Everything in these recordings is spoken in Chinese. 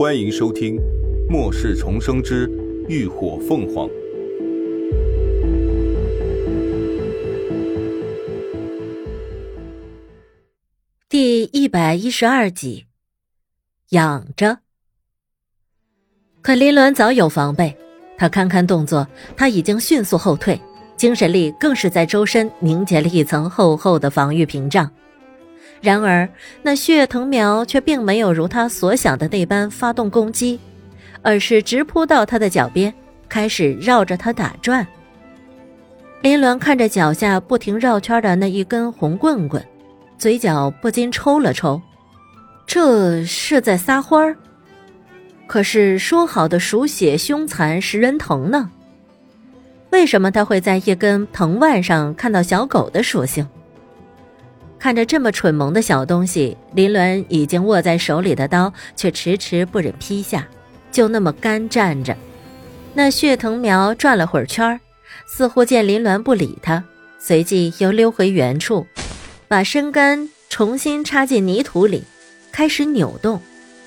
欢迎收听《末世重生之浴火凤凰》第一百一十二集。养着，可林鸾早有防备，他堪堪动作，他已经迅速后退，精神力更是在周身凝结了一层厚厚的防御屏障。然而，那血藤苗却并没有如他所想的那般发动攻击，而是直扑到他的脚边，开始绕着他打转。林鸾看着脚下不停绕圈的那一根红棍棍，嘴角不禁抽了抽，这是在撒欢儿。可是说好的鼠血凶残食人藤呢？为什么他会在一根藤蔓上看到小狗的属性？看着这么蠢萌的小东西，林鸾已经握在手里的刀却迟迟不忍劈下，就那么干站着。那血藤苗转了会儿圈儿，似乎见林鸾不理他，随即又溜回原处，把身根重新插进泥土里，开始扭动。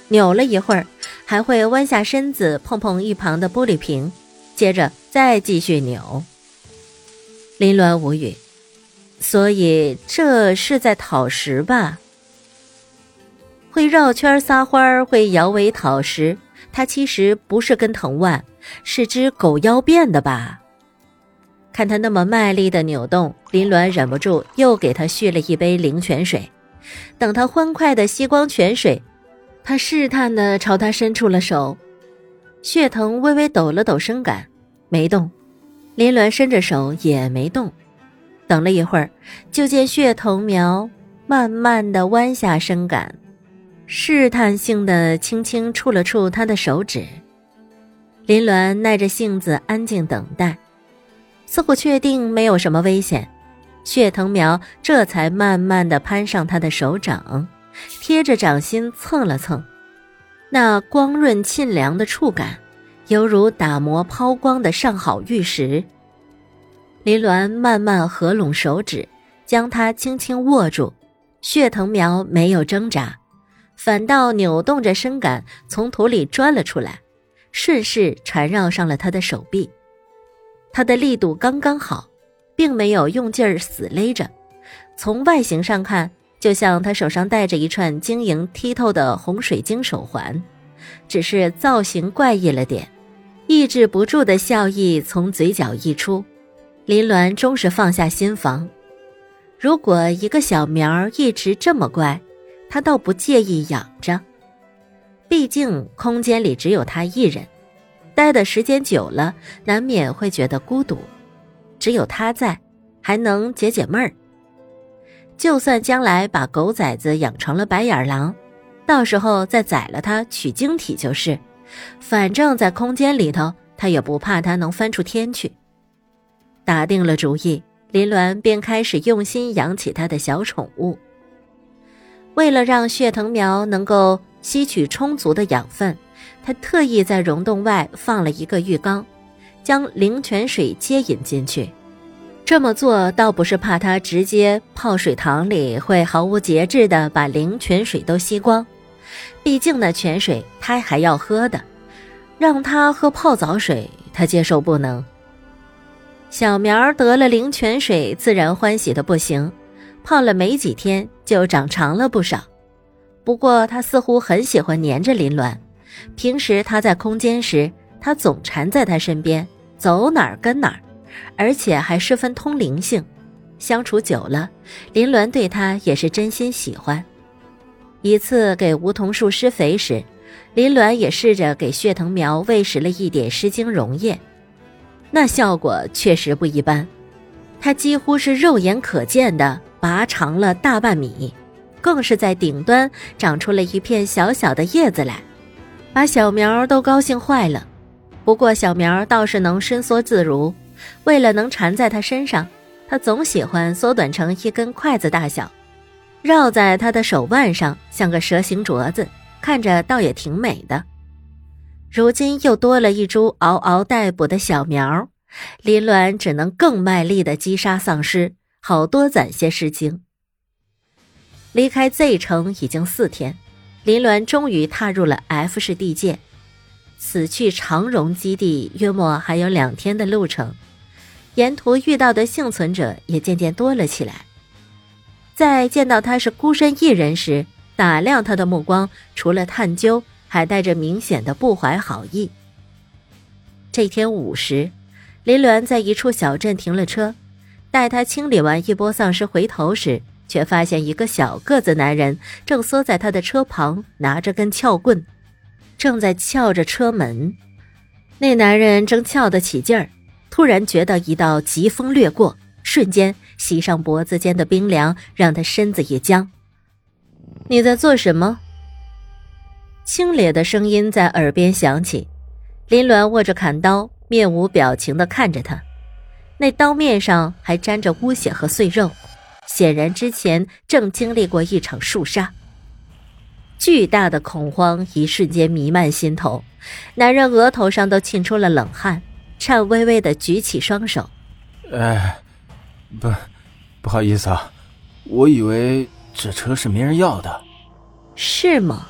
扭了一会儿，还会弯下身子碰碰一旁的玻璃瓶，接着再继续扭。林鸾无语。所以这是在讨食吧？会绕圈撒欢儿，会摇尾讨食，它其实不是根藤蔓，是只狗妖变的吧？看他那么卖力的扭动，林鸾忍不住又给他续了一杯灵泉水。等他欢快的吸光泉水，他试探的朝他伸出了手。血藤微微抖了抖身感，没动。林鸾伸着手也没动。等了一会儿，就见血藤苗慢慢的弯下身杆，试探性的轻轻触了触他的手指。林鸾耐着性子安静等待，似乎确定没有什么危险，血藤苗这才慢慢的攀上他的手掌，贴着掌心蹭了蹭，那光润沁凉的触感，犹如打磨抛光的上好玉石。林鸾慢慢合拢手指，将它轻轻握住。血藤苗没有挣扎，反倒扭动着身杆从土里钻了出来，顺势缠绕上了他的手臂。他的力度刚刚好，并没有用劲儿死勒着。从外形上看，就像他手上戴着一串晶莹剔透的红水晶手环，只是造型怪异了点。抑制不住的笑意从嘴角溢出。林鸾终是放下心防。如果一个小苗一直这么乖，他倒不介意养着。毕竟空间里只有他一人，待的时间久了，难免会觉得孤独。只有他在，还能解解闷儿。就算将来把狗崽子养成了白眼狼，到时候再宰了它取晶体就是。反正，在空间里头，他也不怕它能翻出天去。打定了主意，林鸾便开始用心养起他的小宠物。为了让血藤苗能够吸取充足的养分，他特意在溶洞外放了一个浴缸，将灵泉水接引进去。这么做倒不是怕它直接泡水塘里会毫无节制地把灵泉水都吸光，毕竟那泉水他还要喝的，让他喝泡澡水，他接受不能。小苗得了灵泉水，自然欢喜的不行，泡了没几天就长长了不少。不过它似乎很喜欢黏着林鸾，平时它在空间时，它总缠在它身边，走哪儿跟哪儿，而且还十分通灵性。相处久了，林鸾对他也是真心喜欢。一次给梧桐树施肥时，林鸾也试着给血藤苗喂食了一点湿精溶液。那效果确实不一般，它几乎是肉眼可见的拔长了大半米，更是在顶端长出了一片小小的叶子来，把小苗都高兴坏了。不过小苗倒是能伸缩自如，为了能缠在它身上，它总喜欢缩短成一根筷子大小，绕在它的手腕上，像个蛇形镯子，看着倒也挺美的。如今又多了一株嗷嗷待哺的小苗，林鸾只能更卖力的击杀丧尸，好多攒些诗经。离开 Z 城已经四天，林鸾终于踏入了 F 市地界，此去长荣基地约莫还有两天的路程。沿途遇到的幸存者也渐渐多了起来，在见到他是孤身一人时，打量他的目光除了探究，还带着明显的不怀好意。这天午时，林鸾在一处小镇停了车，待他清理完一波丧尸，回头时，却发现一个小个子男人正缩在他的车旁，拿着根撬棍，正在撬着车门。那男人正撬得起劲儿。突然觉得一道疾风掠过，瞬间袭上脖子间的冰凉，让他身子一僵。你在做什么？清冽的声音在耳边响起。林鸾握着砍刀，面无表情地看着他，那刀面上还沾着污血和碎肉，显然之前正经历过一场肃杀。巨大的恐慌一瞬间弥漫心头，男人额头上都沁出了冷汗。颤巍巍的举起双手，哎，不，不好意思啊，我以为这车是没人要的，是吗？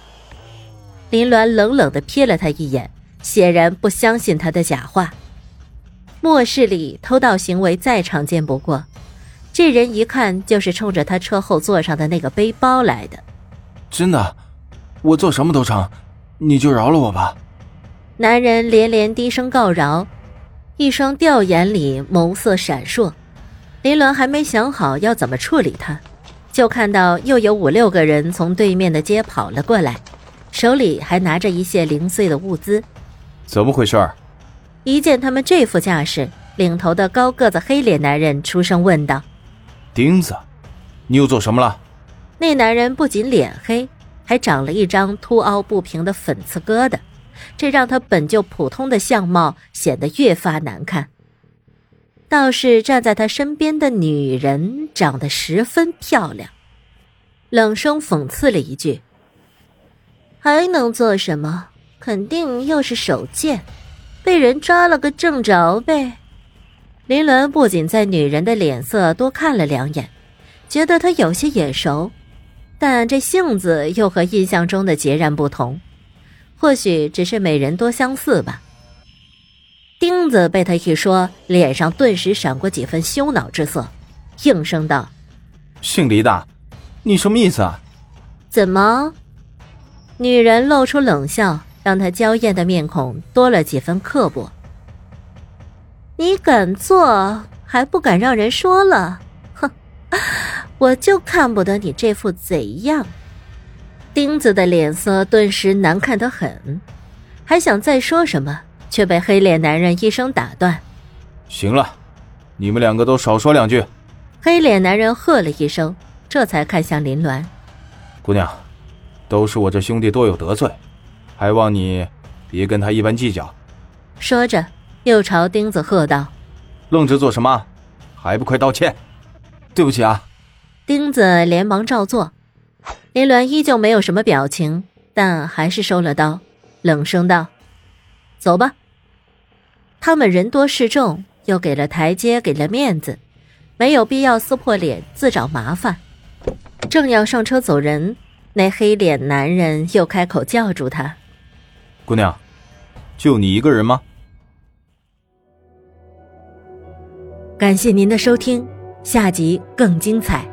林鸾冷冷的瞥了他一眼，显然不相信他的假话。末世里偷盗行为再常见不过，这人一看就是冲着他车后座上的那个背包来的。真的，我做什么都成，你就饶了我吧。男人连连低声告饶。一双吊眼里眸色闪烁，林鸾还没想好要怎么处理他，就看到又有五六个人从对面的街跑了过来，手里还拿着一些零碎的物资。怎么回事？一见他们这副架势，领头的高个子黑脸男人出声问道：“钉子，你又做什么了？”那男人不仅脸黑，还长了一张凸凹不平的粉刺疙瘩。这让他本就普通的相貌显得越发难看。倒是站在他身边的女人长得十分漂亮，冷声讽刺了一句：“还能做什么？肯定又是手贱，被人抓了个正着呗。”林伦不仅在女人的脸色多看了两眼，觉得她有些眼熟，但这性子又和印象中的截然不同。或许只是美人多相似吧。钉子被他一说，脸上顿时闪过几分羞恼之色，应声道：“姓黎的，你什么意思啊？”怎么？女人露出冷笑，让她娇艳的面孔多了几分刻薄。你敢做，还不敢让人说了？哼，我就看不得你这副贼样。钉子的脸色顿时难看得很，还想再说什么，却被黑脸男人一声打断：“行了，你们两个都少说两句。”黑脸男人喝了一声，这才看向林鸾：“姑娘，都是我这兄弟多有得罪，还望你别跟他一般计较。”说着，又朝钉子喝道：“愣着做什么？还不快道歉！”对不起啊！钉子连忙照做。林鸾依旧没有什么表情，但还是收了刀，冷声道：“走吧。”他们人多势众，又给了台阶，给了面子，没有必要撕破脸自找麻烦。正要上车走人，那黑脸男人又开口叫住他：“姑娘，就你一个人吗？”感谢您的收听，下集更精彩。